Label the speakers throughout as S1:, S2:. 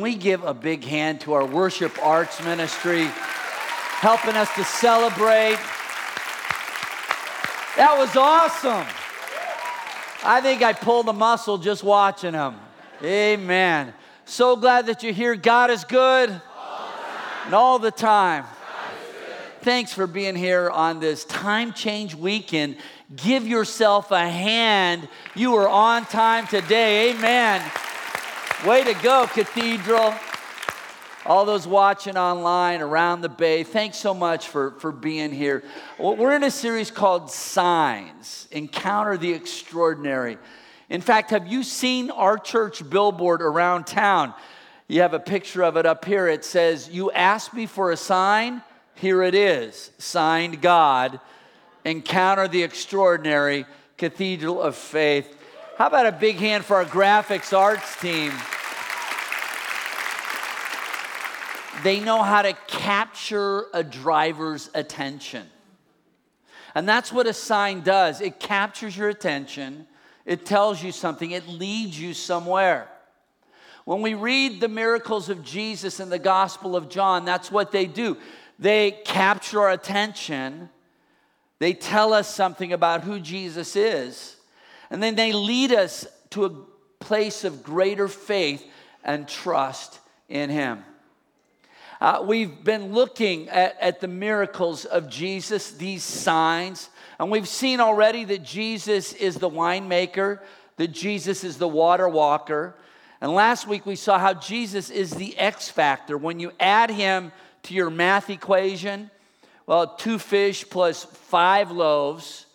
S1: We give a big hand to our worship arts ministry, helping us to celebrate? That was awesome. I think I pulled a muscle just watching them. Amen. So glad that you're here. God is good and all the time. Thanks for being here on this time change weekend. Give yourself a hand. You are on time today. Amen. Way to go, Cathedral. All those watching online around the bay, thanks so much for, for being here. We're in a series called Signs Encounter the Extraordinary. In fact, have you seen our church billboard around town? You have a picture of it up here. It says, You asked me for a sign, here it is. Signed God. Encounter the Extraordinary, Cathedral of Faith. How about a big hand for our graphics arts team? They know how to capture a driver's attention. And that's what a sign does it captures your attention, it tells you something, it leads you somewhere. When we read the miracles of Jesus in the Gospel of John, that's what they do. They capture our attention, they tell us something about who Jesus is, and then they lead us to a place of greater faith and trust in Him. Uh, we've been looking at, at the miracles of Jesus, these signs, and we've seen already that Jesus is the winemaker, that Jesus is the water walker. And last week we saw how Jesus is the X factor. When you add him to your math equation, well, two fish plus five loaves,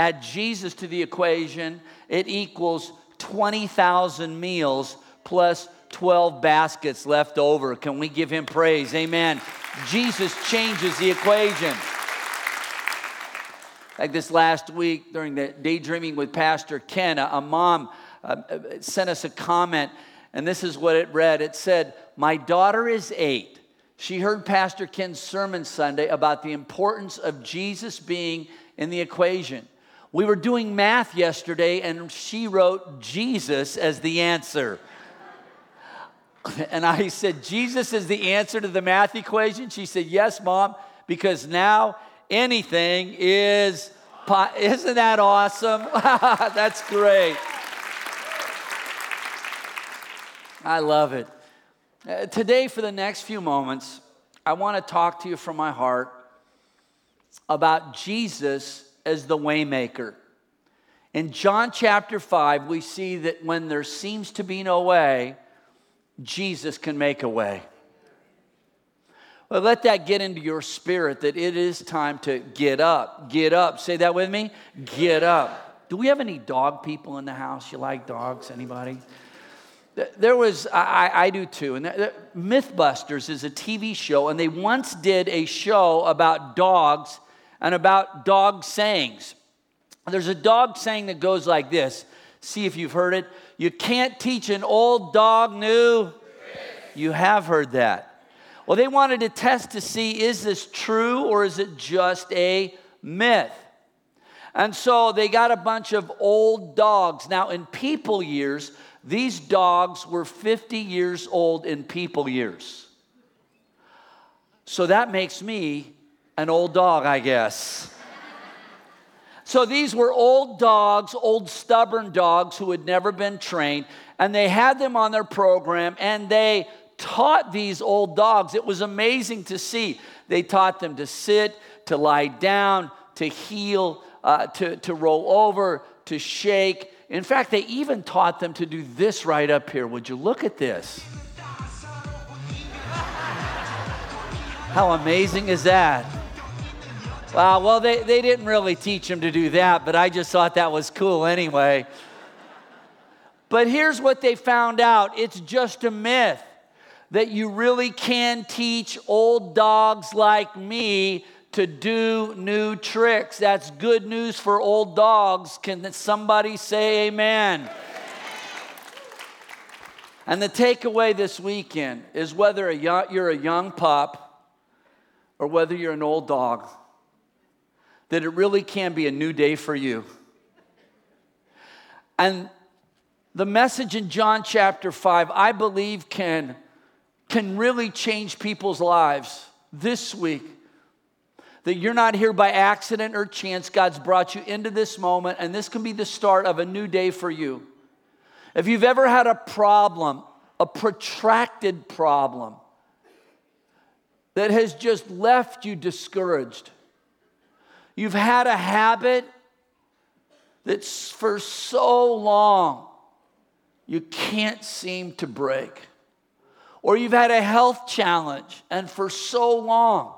S1: add Jesus to the equation, it equals 20,000 meals plus 12 baskets left over. Can we give him praise? Amen. Jesus changes the equation. Like this last week during the daydreaming with Pastor Ken, a, mom uh, sent us a comment, and this is what it read. It said, My daughter is eight. She heard Pastor Ken's sermon Sunday about the importance of Jesus being in the equation. We were doing math yesterday, and she wrote Jesus as the answer. And I said, Jesus is the answer to the math equation? She said, Yes, mom, because now anything is. Isn't that awesome? That's great. I love it. Uh, today, for the next few moments, I want to talk to you from my heart about Jesus as the waymaker. In John chapter 5, we see that when there seems to be no way, Jesus can make a way. Well, let that get into your spirit that it is time to get up. Get up. Say that with me. Get up. Do we have any dog people in the house? You like dogs? Anybody? There was, I, I do too. And Mythbusters is a TV show, and they once did a show about dogs and about dog sayings. There's a dog saying that goes like this. See if you've heard it. You can't teach an old dog new. You have heard that. Well, they wanted to test to see is this true or is it just a myth? And so they got a bunch of old dogs. Now, in people years, these dogs were 50 years old in people years. So that makes me an old dog, I guess. so these were old dogs, old stubborn dogs who had never been trained, and they had them on their program and they taught these old dogs. It was amazing to see. They taught them to sit, to lie down, to heel, uh, to, to roll over, to shake. In fact, they even taught them to do this right up here. Would you look at this? How amazing is that? Wow, well, they, they didn't really teach him to do that, but I just thought that was cool anyway. But here's what they found out it's just a myth that you really can teach old dogs like me to do new tricks. That's good news for old dogs. Can somebody say amen? And the takeaway this weekend is whether you're a young pup or whether you're an old dog, that it really can be a new day for you. And the message in John chapter 5, I believe, can, can really change people's lives this week. That you're not here by accident or chance. God's brought you into this moment, and this can be the start of a new day for you. If you've ever had a problem, a protracted problem that has just left you discouraged, you've had a habit that's for so long you can't seem to break, or you've had a health challenge and for so long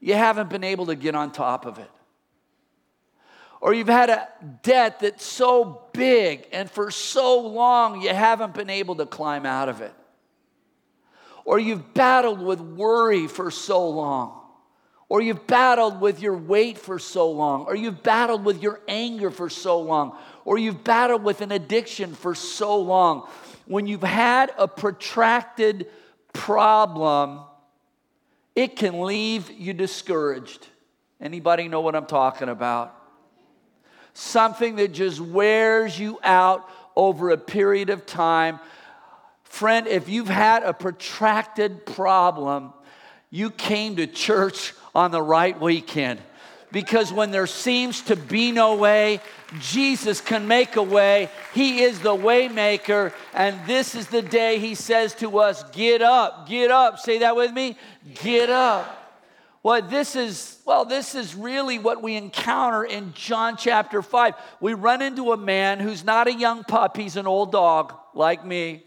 S1: you haven't been able to get on top of it or you've had a debt that's so big and for so long you haven't been able to climb out of it. Or you've battled with worry for so long. Or you've battled with your weight for so long. Or you've battled with your anger for so long. Or you've battled with an addiction for so long. When you've had a protracted problem, it can leave you discouraged. Anybody know what I'm talking about? something that just wears you out over a period of time. Friend, if you've had a protracted problem, you came to church on the right weekend. Because when there seems to be no way, Jesus can make a way. He is the waymaker, and this is the day he says to us, "Get up, get up." Say that with me. Get up. Well, this is, well, this is really what we encounter in John chapter 5. We run into a man who's not a young pup, he's an old dog like me.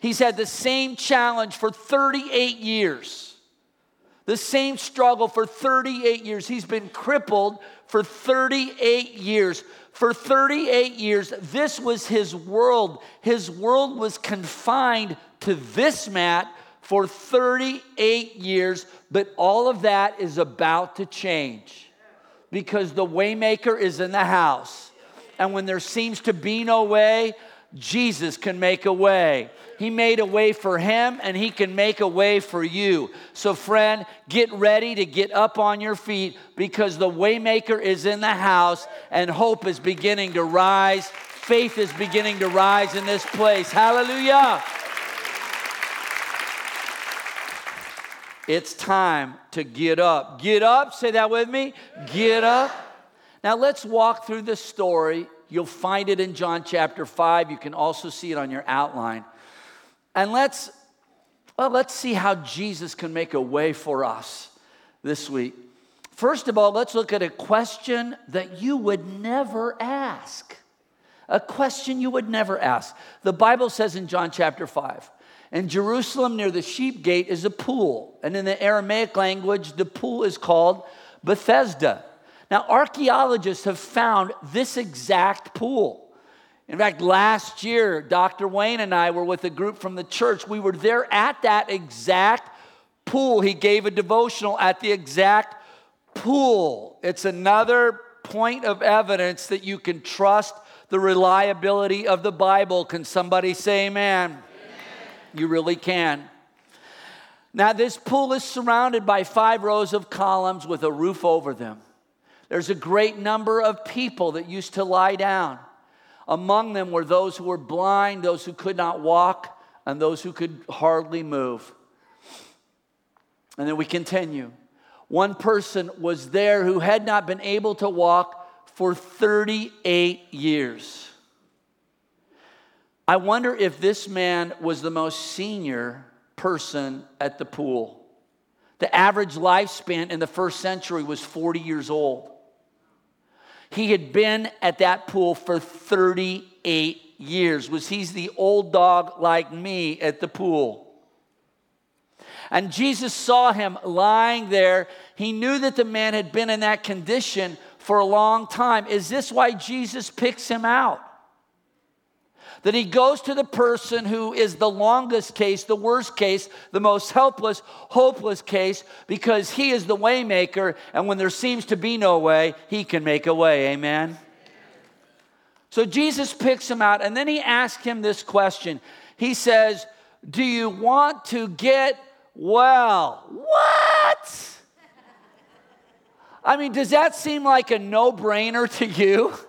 S1: He's had the same challenge for 38 years, the same struggle for 38 years. He's been crippled for 38 years. For 38 years, this was his world. His world was confined to this mat for 38 years, but all of that is about to change because the waymaker is in the house. And when there seems to be no way, Jesus can make a way. He made a way for him and he can make a way for you. So friend, get ready to get up on your feet because the waymaker is in the house and hope is beginning to rise. Faith is beginning to rise in this place. Hallelujah. It's time to get up. Get up, say that with me. Get up. Now let's walk through the story. You'll find it in John chapter 5. You can also see it on your outline. And let's well, let's see how Jesus can make a way for us this week. First of all, let's look at a question that you would never ask. A question you would never ask. The Bible says in John chapter 5 in Jerusalem, near the sheep gate, is a pool. And in the Aramaic language, the pool is called Bethesda. Now, archaeologists have found this exact pool. In fact, last year, Dr. Wayne and I were with a group from the church. We were there at that exact pool. He gave a devotional at the exact pool. It's another point of evidence that you can trust the reliability of the Bible. Can somebody say amen? You really can. Now, this pool is surrounded by five rows of columns with a roof over them. There's a great number of people that used to lie down. Among them were those who were blind, those who could not walk, and those who could hardly move. And then we continue. One person was there who had not been able to walk for 38 years. I wonder if this man was the most senior person at the pool. The average lifespan in the first century was 40 years old. He had been at that pool for 38 years. Was he's the old dog like me at the pool? And Jesus saw him lying there. He knew that the man had been in that condition for a long time. Is this why Jesus picks him out? That he goes to the person who is the longest case, the worst case, the most helpless, hopeless case, because he is the waymaker, and when there seems to be no way, he can make a way. Amen. So Jesus picks him out, and then he asks him this question. He says, Do you want to get well? What? I mean, does that seem like a no brainer to you?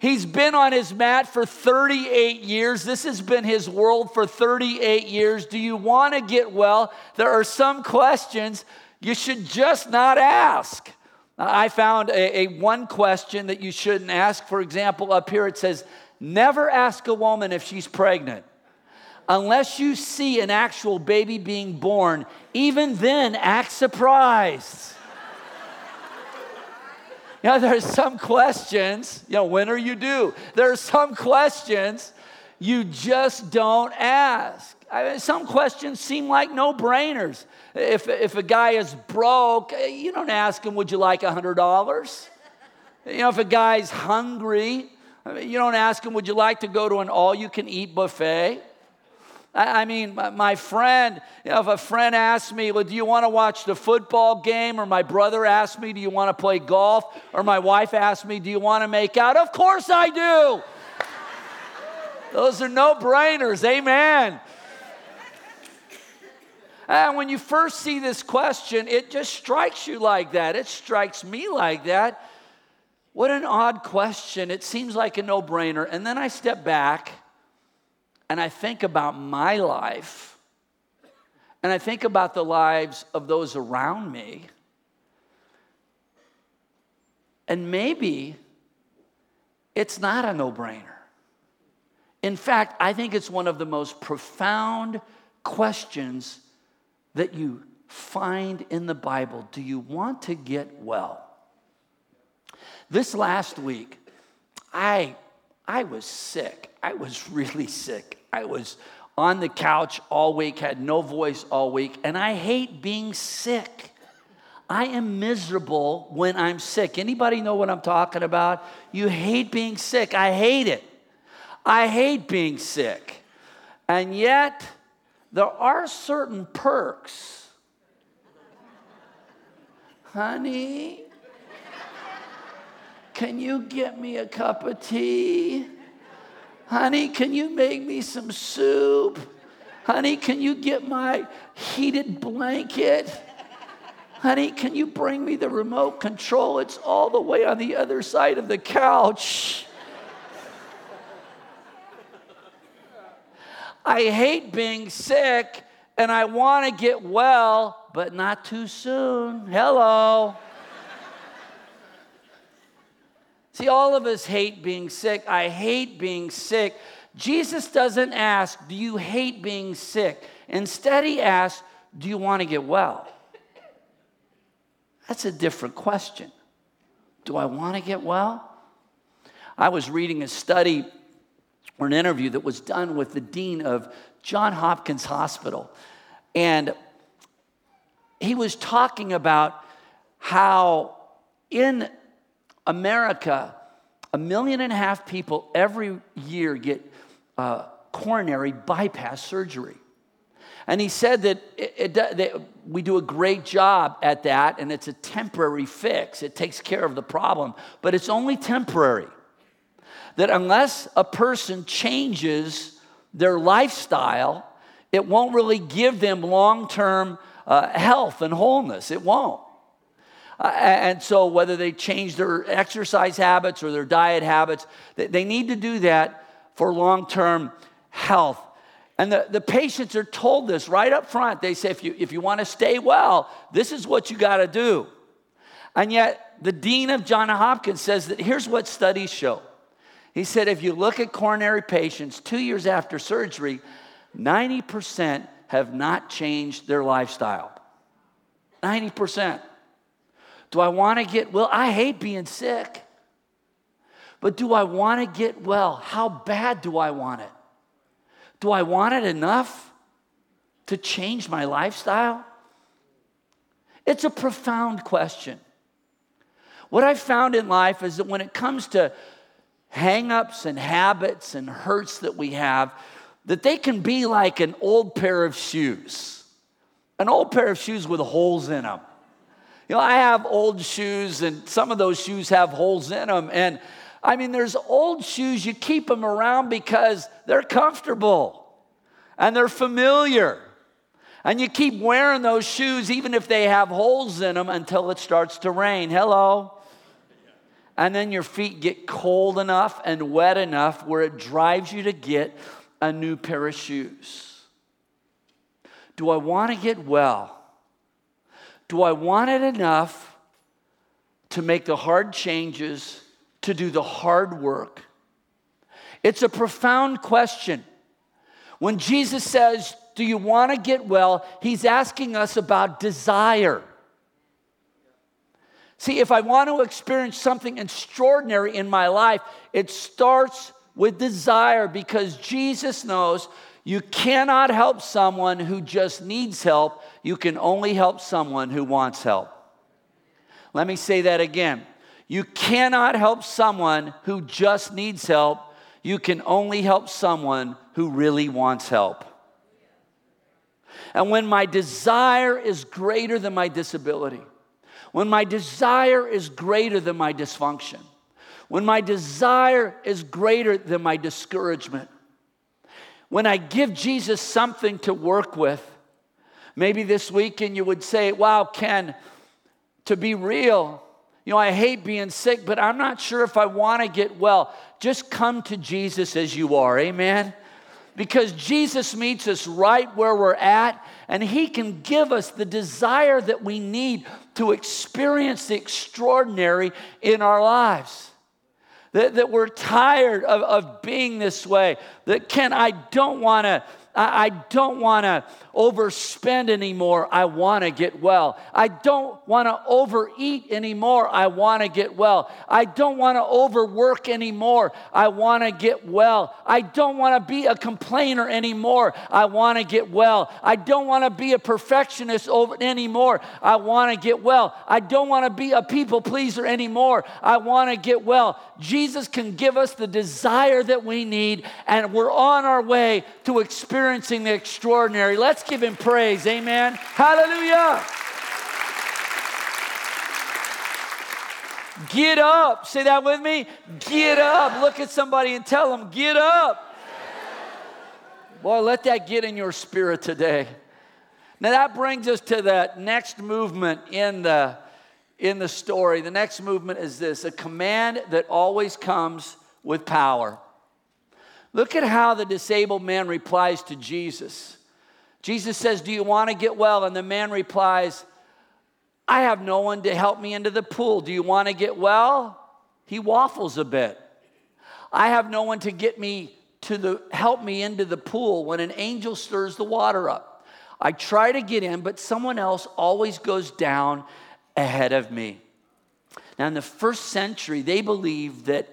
S1: He's been on his mat for 38 years. This has been his world for 38 years. Do you want to get well? There are some questions you should just not ask. I found a, a, one question that you shouldn't ask. For example, up here it says, never ask a woman if she's pregnant. Unless you see an actual baby being born, even then act surprised. You know, there's some questions, you know, when are you due? There are some questions you just don't ask. I mean, some questions seem like no brainers. If, if a guy is broke, eh, you don't ask him, Would you like $100? You know, if a guy's hungry, you don't ask him, Would you like to go to an all you can eat buffet? I mean, my friend, you know, if a friend asks me, well, do you want to watch the football game? Or my brother asks me, do you want to play golf? Or my wife asks me, do you want to make out? Of course I do. Those are no brainers. Amen. And when you first see this question, it just strikes you like that. It strikes me like that. What an odd question. It seems like a no brainer. And then I step back and I think about my life, and I think about the lives of those around me, and maybe it's not a no brainer. In fact, I think it's one of the most profound questions that you find in the Bible. Do you want to get well? This last week, I, I was sick. I was really sick. I was on the couch all week, had no voice all week, and I hate being sick. I am miserable when I'm sick. Anybody know what I'm talking about? You hate being sick. I hate it. I hate being sick. And yet, there are certain perks. Honey, can you get me a cup of tea? Honey, can you make me some soup? Honey, can you get my heated blanket? Honey, can you bring me the remote control? It's all the way on the other side of the couch. I hate being sick and I want to get well, but not too soon. Hello. See, all of us hate being sick. I hate being sick. Jesus doesn't ask, Do you hate being sick? Instead, he asks, Do you want to get well? That's a different question. Do I want to get well? I was reading a study or an interview that was done with the dean of John Hopkins Hospital. And he was talking about how in America, a million and a half people every year get uh, coronary bypass surgery. And he said that, it, it, that we do a great job at that, and it's a temporary fix. It takes care of the problem, but it's only temporary. That unless a person changes their lifestyle, it won't really give them long term uh, health and wholeness. It won't. Uh, and so, whether they change their exercise habits or their diet habits, they need to do that for long term health. And the, the patients are told this right up front. They say, if you, if you want to stay well, this is what you got to do. And yet, the dean of Johns Hopkins says that here's what studies show. He said, if you look at coronary patients two years after surgery, 90% have not changed their lifestyle. 90%. Do I want to get well? I hate being sick. But do I want to get well? How bad do I want it? Do I want it enough to change my lifestyle? It's a profound question. What I've found in life is that when it comes to hangups and habits and hurts that we have that they can be like an old pair of shoes, an old pair of shoes with holes in them. You know, I have old shoes, and some of those shoes have holes in them. And I mean, there's old shoes, you keep them around because they're comfortable and they're familiar. And you keep wearing those shoes even if they have holes in them until it starts to rain. Hello? And then your feet get cold enough and wet enough where it drives you to get a new pair of shoes. Do I want to get well? Do I want it enough to make the hard changes, to do the hard work? It's a profound question. When Jesus says, Do you want to get well? He's asking us about desire. See, if I want to experience something extraordinary in my life, it starts with desire because Jesus knows you cannot help someone who just needs help. You can only help someone who wants help. Let me say that again. You cannot help someone who just needs help. You can only help someone who really wants help. And when my desire is greater than my disability, when my desire is greater than my dysfunction, when my desire is greater than my discouragement, when I give Jesus something to work with, maybe this weekend you would say, Wow, Ken, to be real, you know, I hate being sick, but I'm not sure if I want to get well. Just come to Jesus as you are. Amen because Jesus meets us right where we're at, and He can give us the desire that we need to experience the extraordinary in our lives. That, that we're tired of, of being this way. That, Ken, I don't want to I, I don't want to overspend anymore. I want to get well. I don't want to overeat anymore. I want to get well. I don't want to overwork anymore. I want to get well. I don't want to be a complainer anymore. I want to get well. I don't want to be a perfectionist over anymore. I want to get well. I don't want to be a people pleaser anymore. I want to get well. Jesus can give us the desire that we need, and we're on our way to experiencing the extraordinary. Let's give him praise. Amen. Hallelujah. Get up. Say that with me. Get up. Look at somebody and tell them, get up. Boy, let that get in your spirit today. Now that brings us to the next movement in the in the story. The next movement is this, a command that always comes with power. Look at how the disabled man replies to Jesus. Jesus says, Do you want to get well? And the man replies, I have no one to help me into the pool. Do you want to get well? He waffles a bit. I have no one to get me to the help me into the pool when an angel stirs the water up. I try to get in, but someone else always goes down ahead of me. Now, in the first century, they believed that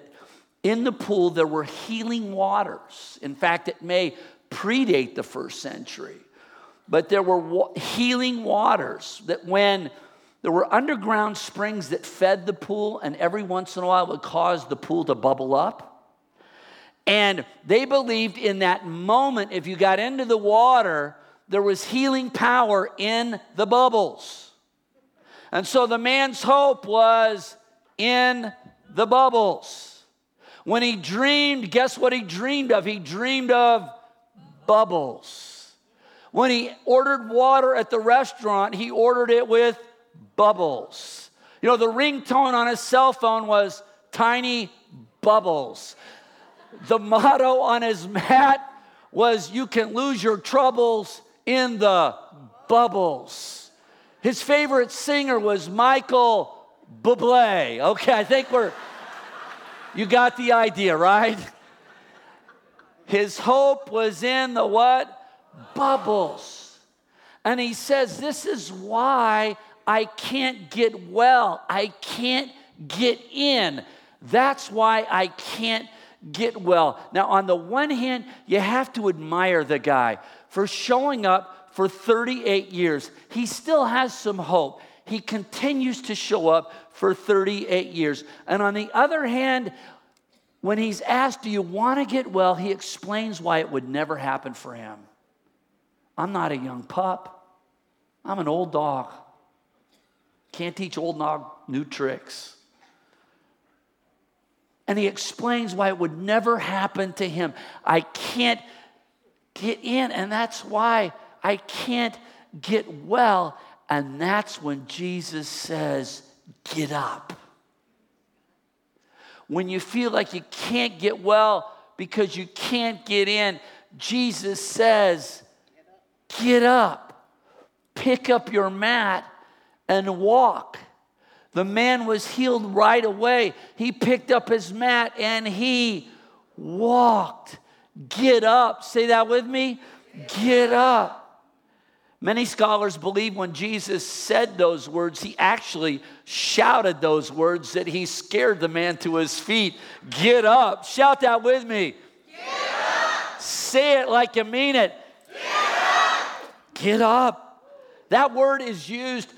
S1: in the pool there were healing waters. In fact, it may predate the first century but there were healing waters that when there were underground springs that fed the pool, and every once in a while would cause the pool to bubble up. And they believed in that moment, if you got into the water, there was healing power in the bubbles. And so the man's hope was in the bubbles. When he dreamed, guess what he dreamed of? He dreamed of bubbles. When he ordered water at the restaurant, he ordered it with bubbles. You know, the ringtone on his cell phone was tiny bubbles. The motto on his mat was, You can lose your troubles in the bubbles. His favorite singer was Michael Bublé. Okay, I think we're, you got the idea, right? His hope was in the what? Bubbles. And he says, This is why I can't get well. I can't get in. That's why I can't get well. Now, on the one hand, you have to admire the guy for showing up for 38 years. He still has some hope. He continues to show up for 38 years. And on the other hand, when he's asked, Do you want to get well? he explains why it would never happen for him. I'm not a young pup, I'm an old dog. Can't teach old dog new tricks. And he explains why it would never happen to him. I can't get in, and that's why I can't get well. And that's when Jesus says, Get up. When you feel like you can't get well because you can't get in, Jesus says, Get up, pick up your mat, and walk. The man was healed right away. He picked up his mat and he walked. Get up. Say that with me. Get up. Many scholars believe when Jesus said those words, he actually shouted those words that he scared the man to his feet. Get up. Shout that with me. Say it like you mean it. Get up. That word is used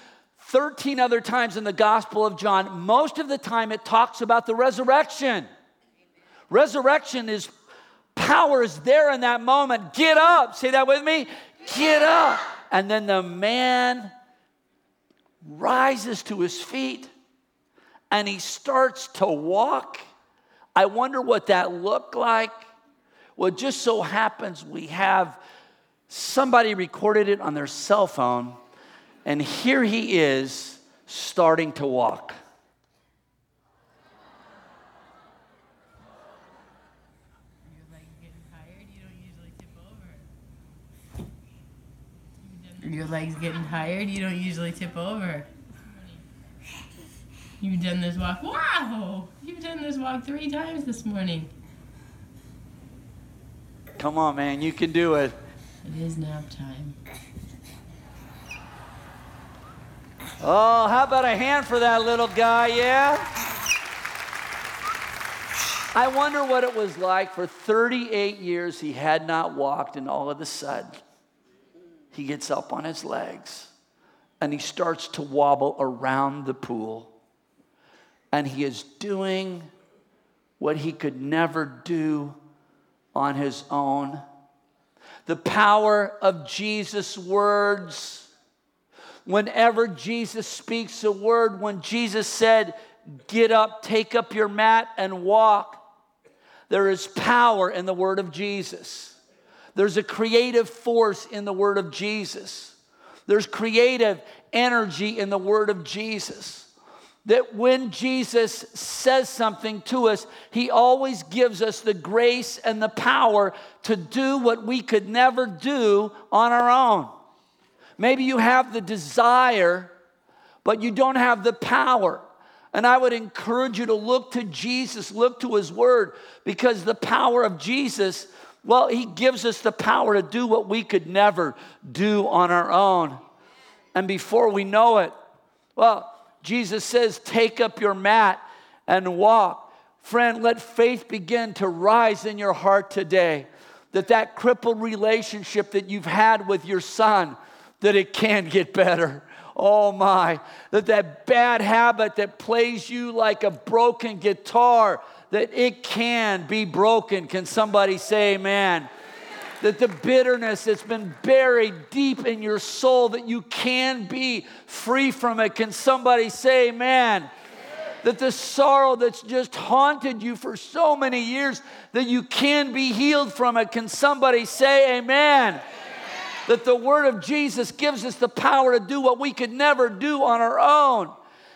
S1: 13 other times in the Gospel of John. Most of the time, it talks about the resurrection. Resurrection is power is there in that moment. Get up. Say that with me. Get up. And then the man rises to his feet and he starts to walk. I wonder what that looked like. Well, just so happens we have somebody recorded it on their cell phone, and here he is starting to walk.
S2: Your legs getting tired? You don't usually tip over. You've done this walk. Wow! You've done this walk three times this morning.
S1: Come on, man. You can do it.
S2: It is nap time.
S1: Oh, how about a hand for that little guy? Yeah? I wonder what it was like for 38 years he had not walked, and all of a sudden, he gets up on his legs and he starts to wobble around the pool. And he is doing what he could never do on his own. The power of Jesus' words. Whenever Jesus speaks a word, when Jesus said, Get up, take up your mat, and walk, there is power in the word of Jesus. There's a creative force in the word of Jesus. There's creative energy in the word of Jesus. That when Jesus says something to us, he always gives us the grace and the power to do what we could never do on our own. Maybe you have the desire, but you don't have the power. And I would encourage you to look to Jesus, look to his word, because the power of Jesus well, He gives us the power to do what we could never do on our own. And before we know it, well, Jesus says, Take up your mat and walk. Friend, let faith begin to rise in your heart today that that crippled relationship that you've had with your son that it can get better oh my that that bad habit that plays you like a broken guitar that it can be broken. Can somebody say amen? That the bitterness that's been buried deep in your soul, that you can be free from it. Can somebody say amen? that the sorrow that's just haunted you for so many years that you can be healed from it can somebody say amen, amen, that the word of jesus gives us the power to do what we could never do on our own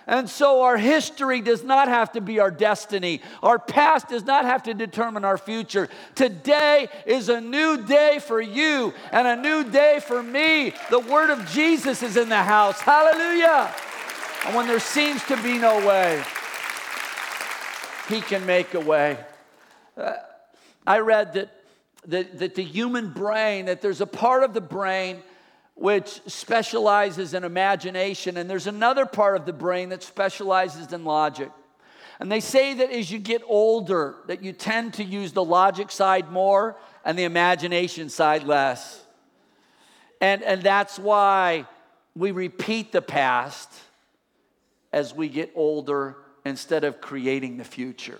S1: and so our history does not have to be our destiny. Our past does not have to determine our future. Today is a new day for you and a new day for me. The word of Jesus is in the house. Hallelujah. And when there seems to be no way, he can make a way. Uh, I read that, that, that the human brain, that there's a part of the brain which specializes in imagination, and there's another part of the brain that specializes in logic. And they say that as you get older, that you tend to use the logic side more and the imagination side less. And, and that's why we repeat the past as we get older instead of creating the future.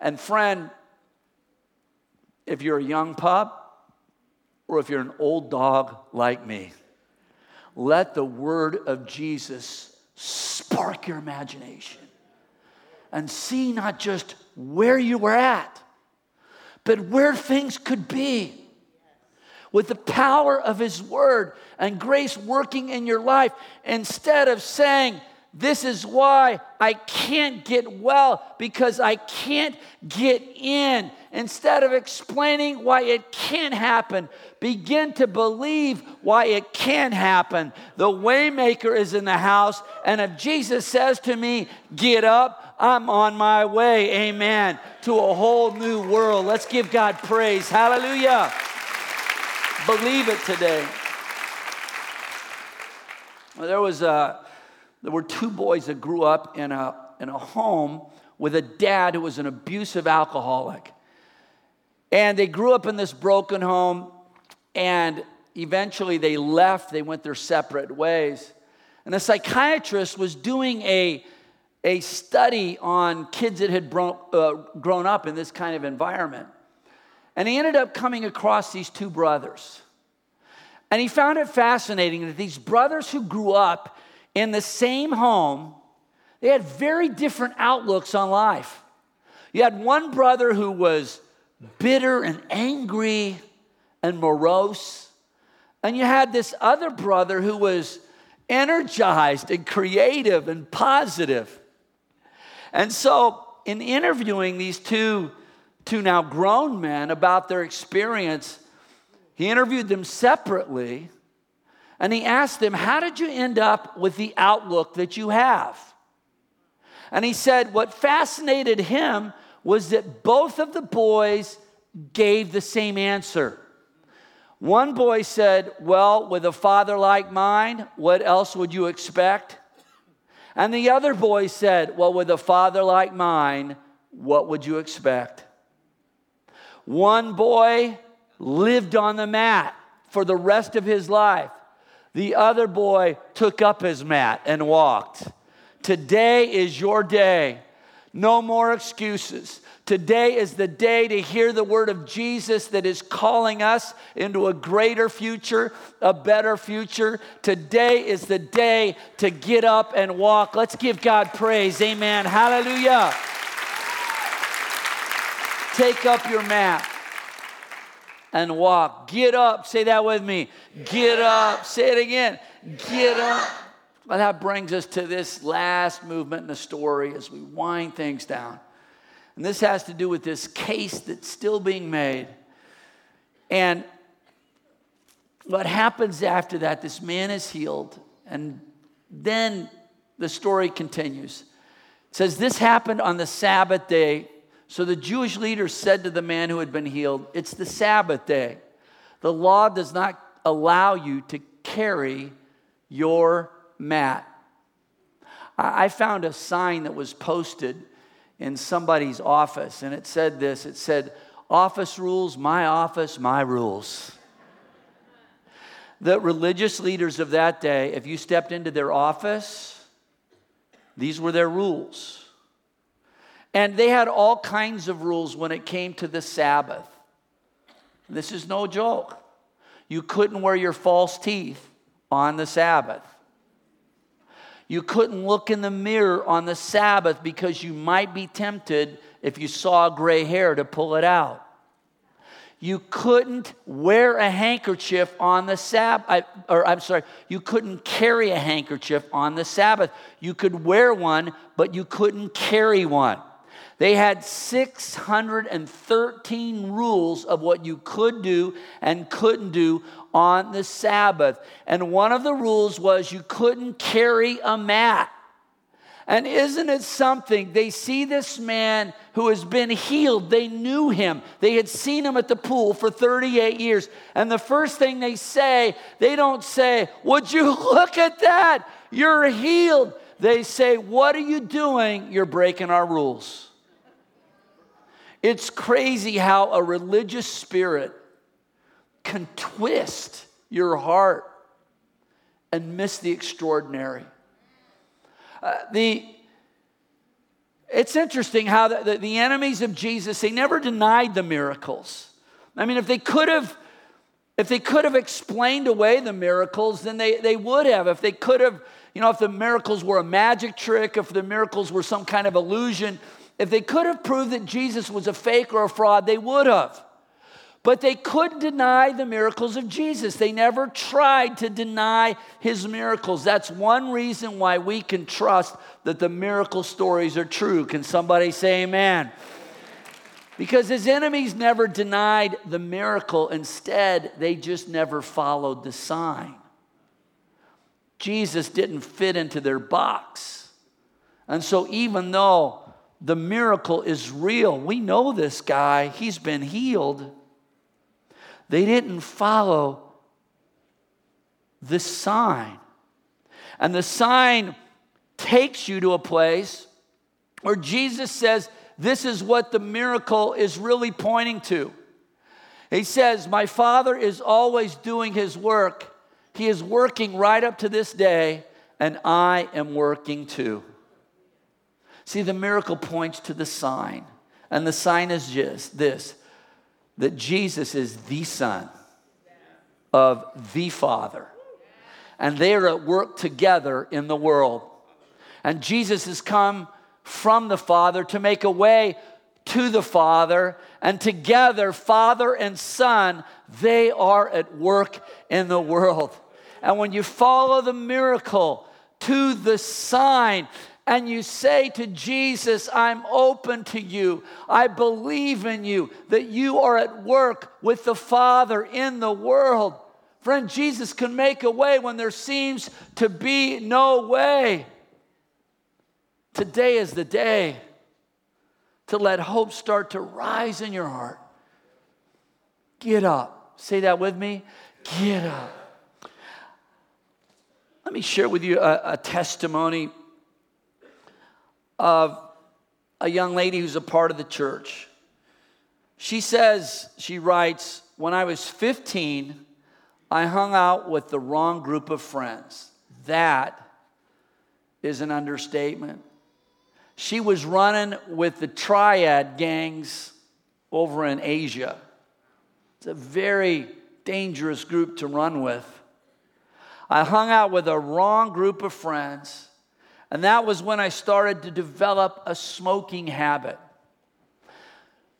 S1: And friend, if you're a young pup or if you're an old dog like me, let the word of Jesus spark your imagination and see not just where you were at, but where things could be. With the power of His Word and grace working in your life, instead of saying, this is why I can't get well because I can't get in. Instead of explaining why it can't happen, begin to believe why it can happen. The waymaker is in the house, and if Jesus says to me, "Get up," I'm on my way. Amen. To a whole new world. Let's give God praise. Hallelujah. Believe it today. Well, there was a there were two boys that grew up in a, in a home with a dad who was an abusive alcoholic. And they grew up in this broken home, and eventually they left, they went their separate ways. And a psychiatrist was doing a, a study on kids that had bro- uh, grown up in this kind of environment. And he ended up coming across these two brothers. And he found it fascinating that these brothers who grew up in the same home, they had very different outlooks on life. You had one brother who was bitter and angry and morose, and you had this other brother who was energized and creative and positive. And so, in interviewing these two, two now grown men about their experience, he interviewed them separately and he asked them, How did you end up with the outlook that you have? And he said, What fascinated him was that both of the boys gave the same answer. One boy said, Well, with a father like mine, what else would you expect? And the other boy said, Well, with a father like mine, what would you expect? One boy lived on the mat for the rest of his life. The other boy took up his mat and walked. Today is your day. No more excuses. Today is the day to hear the word of Jesus that is calling us into a greater future, a better future. Today is the day to get up and walk. Let's give God praise. Amen. Hallelujah. Take up your mat and walk. Get up. Say that with me. Get up. Say it again. Get up. Well, that brings us to this last movement in the story as we wind things down. And this has to do with this case that's still being made. And what happens after that, this man is healed, and then the story continues. It says, This happened on the Sabbath day so the Jewish leaders said to the man who had been healed, It's the Sabbath day. The law does not allow you to carry your mat. I found a sign that was posted in somebody's office, and it said this it said, Office rules, my office, my rules. the religious leaders of that day, if you stepped into their office, these were their rules. And they had all kinds of rules when it came to the Sabbath. This is no joke. You couldn't wear your false teeth on the Sabbath. You couldn't look in the mirror on the Sabbath because you might be tempted if you saw gray hair to pull it out. You couldn't wear a handkerchief on the Sabbath, or I'm sorry, you couldn't carry a handkerchief on the Sabbath. You could wear one, but you couldn't carry one. They had 613 rules of what you could do and couldn't do on the Sabbath. And one of the rules was you couldn't carry a mat. And isn't it something? They see this man who has been healed. They knew him. They had seen him at the pool for 38 years. And the first thing they say, they don't say, Would you look at that? You're healed. They say, What are you doing? You're breaking our rules. It's crazy how a religious spirit can twist your heart and miss the extraordinary. Uh, the it's interesting how the, the, the enemies of Jesus, they never denied the miracles. I mean, if they could have if they could have explained away the miracles, then they, they would have. If they could have, you know, if the miracles were a magic trick, if the miracles were some kind of illusion, if they could have proved that Jesus was a fake or a fraud, they would have. But they couldn't deny the miracles of Jesus. They never tried to deny his miracles. That's one reason why we can trust that the miracle stories are true. Can somebody say amen? Because his enemies never denied the miracle, instead, they just never followed the sign. Jesus didn't fit into their box. And so, even though the miracle is real, we know this guy, he's been healed they didn't follow the sign. And the sign takes you to a place where Jesus says, This is what the miracle is really pointing to. He says, My Father is always doing His work. He is working right up to this day, and I am working too. See, the miracle points to the sign, and the sign is just this that Jesus is the Son of the Father. And they are at work together in the world. And Jesus has come from the Father to make a way to the Father. And together, Father and Son, they are at work in the world. And when you follow the miracle to the sign, and you say to Jesus, I'm open to you. I believe in you, that you are at work with the Father in the world. Friend, Jesus can make a way when there seems to be no way. Today is the day to let hope start to rise in your heart. Get up. Say that with me. Get up. Let me share with you a, a testimony of a young lady who's a part of the church. She says, she writes, when I was 15, I hung out with the wrong group of friends. That is an understatement. She was running with the triad gangs over in Asia. It's a very dangerous group to run with. I hung out with a wrong group of friends. And that was when I started to develop a smoking habit.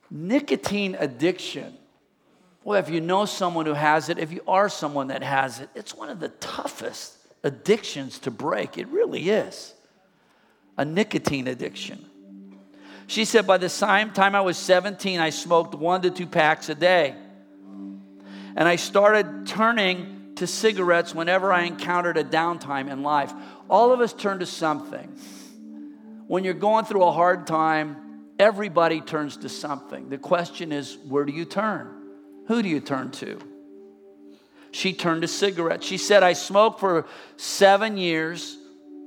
S1: Nicotine addiction. Well, if you know someone who has it, if you are someone that has it, it's one of the toughest addictions to break. It really is. A nicotine addiction. She said, by the same time I was 17, I smoked one to two packs a day. And I started turning to cigarettes whenever I encountered a downtime in life. All of us turn to something. When you're going through a hard time, everybody turns to something. The question is, where do you turn? Who do you turn to? She turned to cigarettes. She said, I smoked for seven years,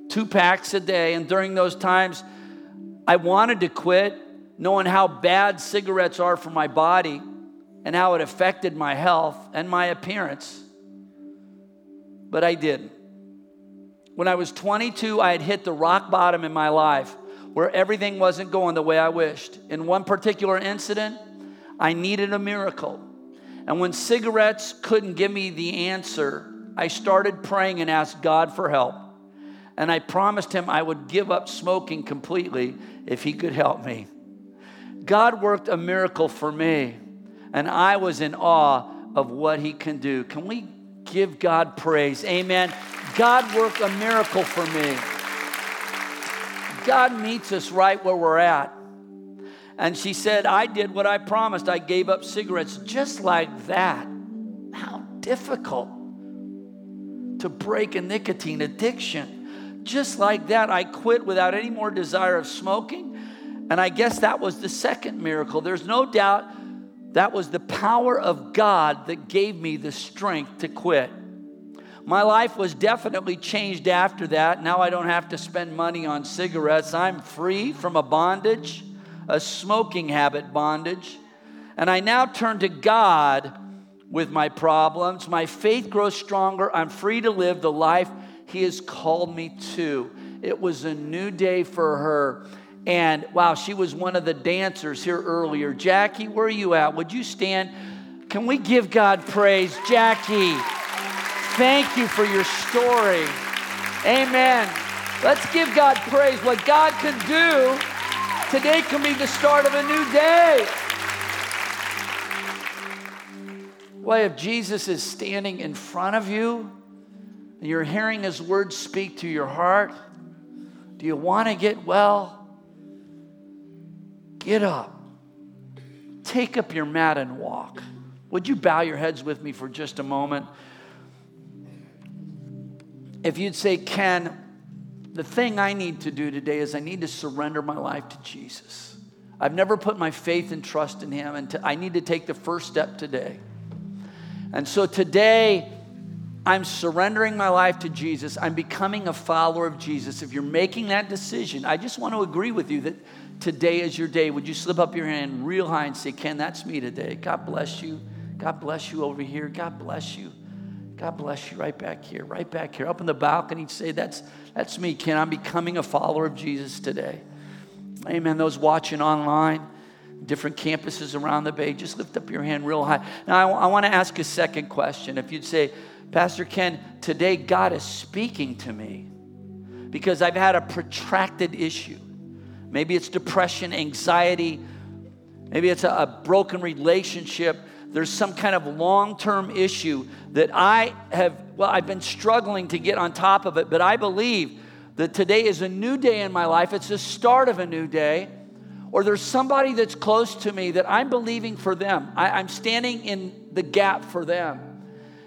S1: two packs a day, and during those times, I wanted to quit, knowing how bad cigarettes are for my body and how it affected my health and my appearance. But I didn't. When I was 22, I had hit the rock bottom in my life where everything wasn't going the way I wished. In one particular incident, I needed a miracle. And when cigarettes couldn't give me the answer, I started praying and asked God for help. And I promised him I would give up smoking completely if he could help me. God worked a miracle for me, and I was in awe of what he can do. Can we give God praise? Amen. God worked a miracle for me. God meets us right where we're at. And she said, I did what I promised. I gave up cigarettes just like that. How difficult to break a nicotine addiction. Just like that, I quit without any more desire of smoking. And I guess that was the second miracle. There's no doubt that was the power of God that gave me the strength to quit. My life was definitely changed after that. Now I don't have to spend money on cigarettes. I'm free from a bondage, a smoking habit bondage. And I now turn to God with my problems. My faith grows stronger. I'm free to live the life He has called me to. It was a new day for her. And wow, she was one of the dancers here earlier. Jackie, where are you at? Would you stand? Can we give God praise? Jackie, thank you for your story. Amen. Let's give God praise. What God can do today can be the start of a new day. Well, if Jesus is standing in front of you and you're hearing his words speak to your heart, do you want to get well? Get up. Take up your mat and walk. Would you bow your heads with me for just a moment? If you'd say, Ken, the thing I need to do today is I need to surrender my life to Jesus. I've never put my faith and trust in Him, and I need to take the first step today. And so today, I'm surrendering my life to Jesus. I'm becoming a follower of Jesus. If you're making that decision, I just want to agree with you that today is your day. Would you slip up your hand real high and say, Ken, that's me today. God bless you. God bless you over here. God bless you. God bless you right back here, right back here. Up in the balcony, say, That's, that's me, Ken. I'm becoming a follower of Jesus today. Amen. Those watching online, different campuses around the bay, just lift up your hand real high. Now, I, I want to ask a second question. If you'd say, Pastor Ken, today God is speaking to me because I've had a protracted issue. Maybe it's depression, anxiety. Maybe it's a, a broken relationship. There's some kind of long term issue that I have, well, I've been struggling to get on top of it, but I believe that today is a new day in my life. It's the start of a new day. Or there's somebody that's close to me that I'm believing for them. I, I'm standing in the gap for them.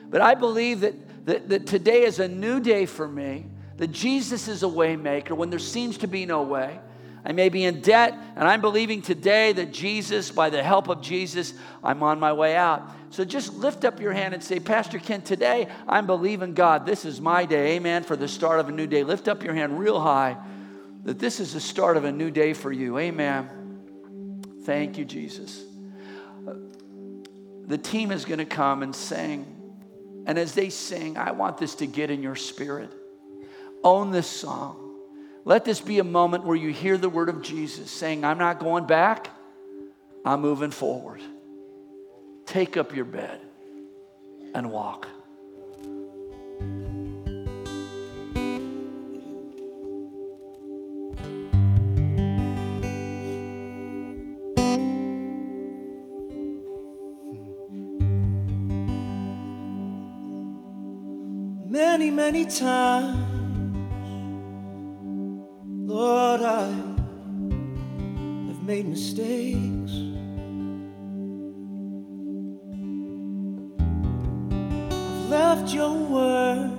S1: But I believe that, that, that today is a new day for me, that Jesus is a waymaker when there seems to be no way. I may be in debt, and I'm believing today that Jesus, by the help of Jesus, I'm on my way out. So just lift up your hand and say, Pastor Ken, today I'm believing God. This is my day, amen, for the start of a new day. Lift up your hand real high that this is the start of a new day for you, amen. Thank you, Jesus. The team is going to come and sing. And as they sing, I want this to get in your spirit. Own this song. Let this be a moment where you hear the word of Jesus saying, I'm not going back, I'm moving forward. Take up your bed and walk.
S3: Many, many times made mistakes. I've left your word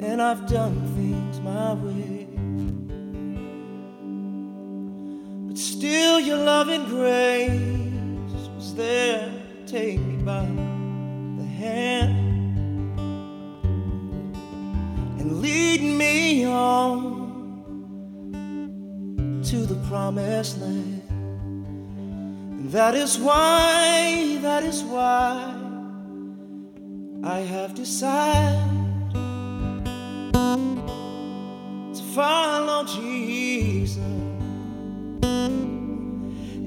S3: and I've done things my way. But still, your loving grace promised land. And that is why, that is why I have decided to follow Jesus.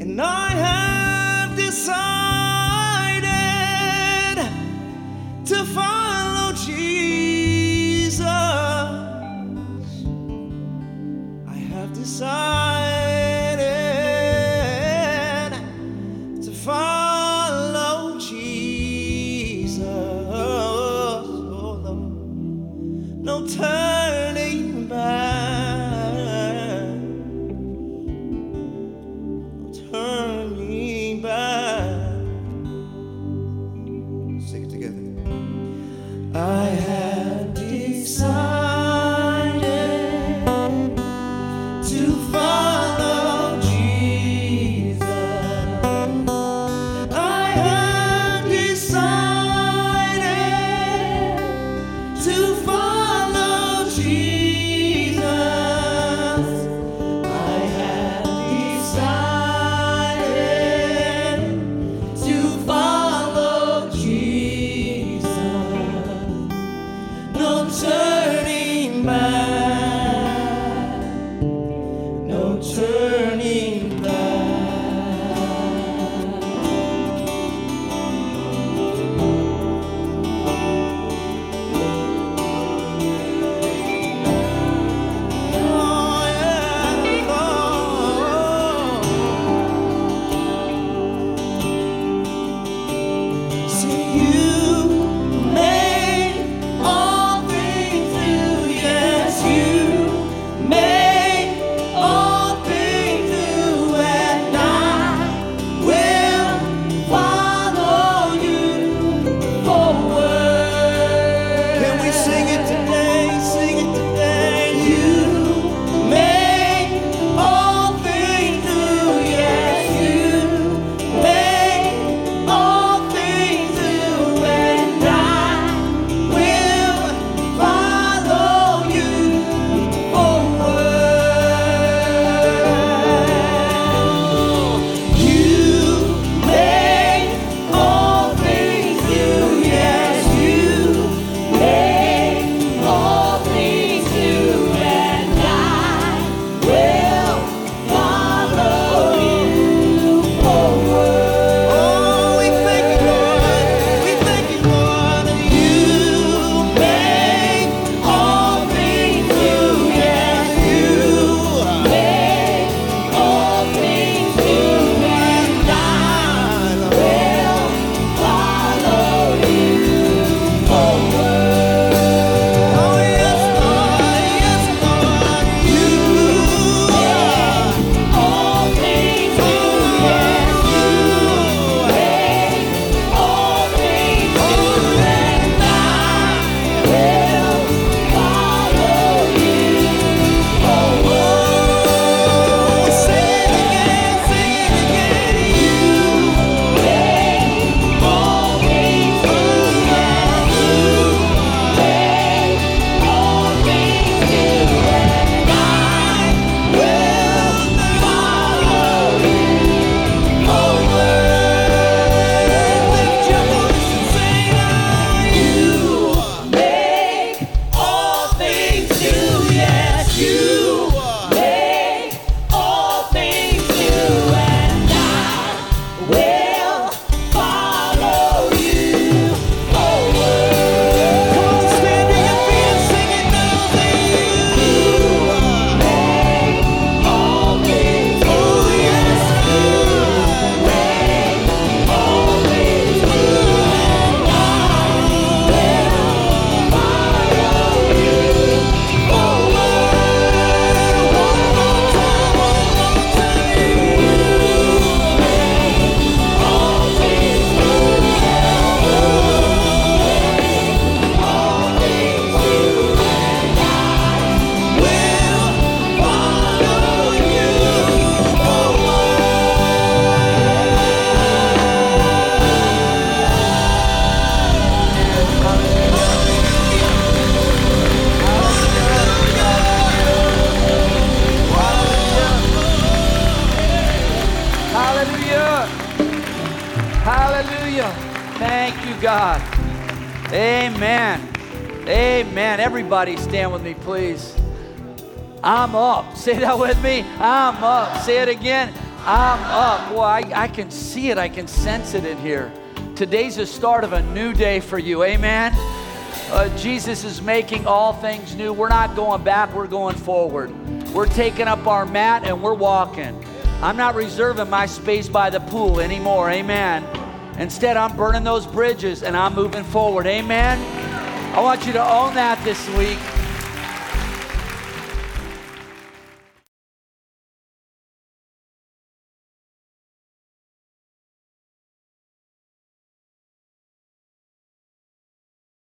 S3: And I have decided
S1: Everybody stand with me, please. I'm up. Say that with me. I'm up. Say it again. I'm up. Boy, I, I can see it. I can sense it in here. Today's the start of a new day for you. Amen. Uh, Jesus is making all things new. We're not going back, we're going forward. We're taking up our mat and we're walking. I'm not reserving my space by the pool anymore. Amen. Instead, I'm burning those bridges and I'm moving forward. Amen. I want you to own that this week.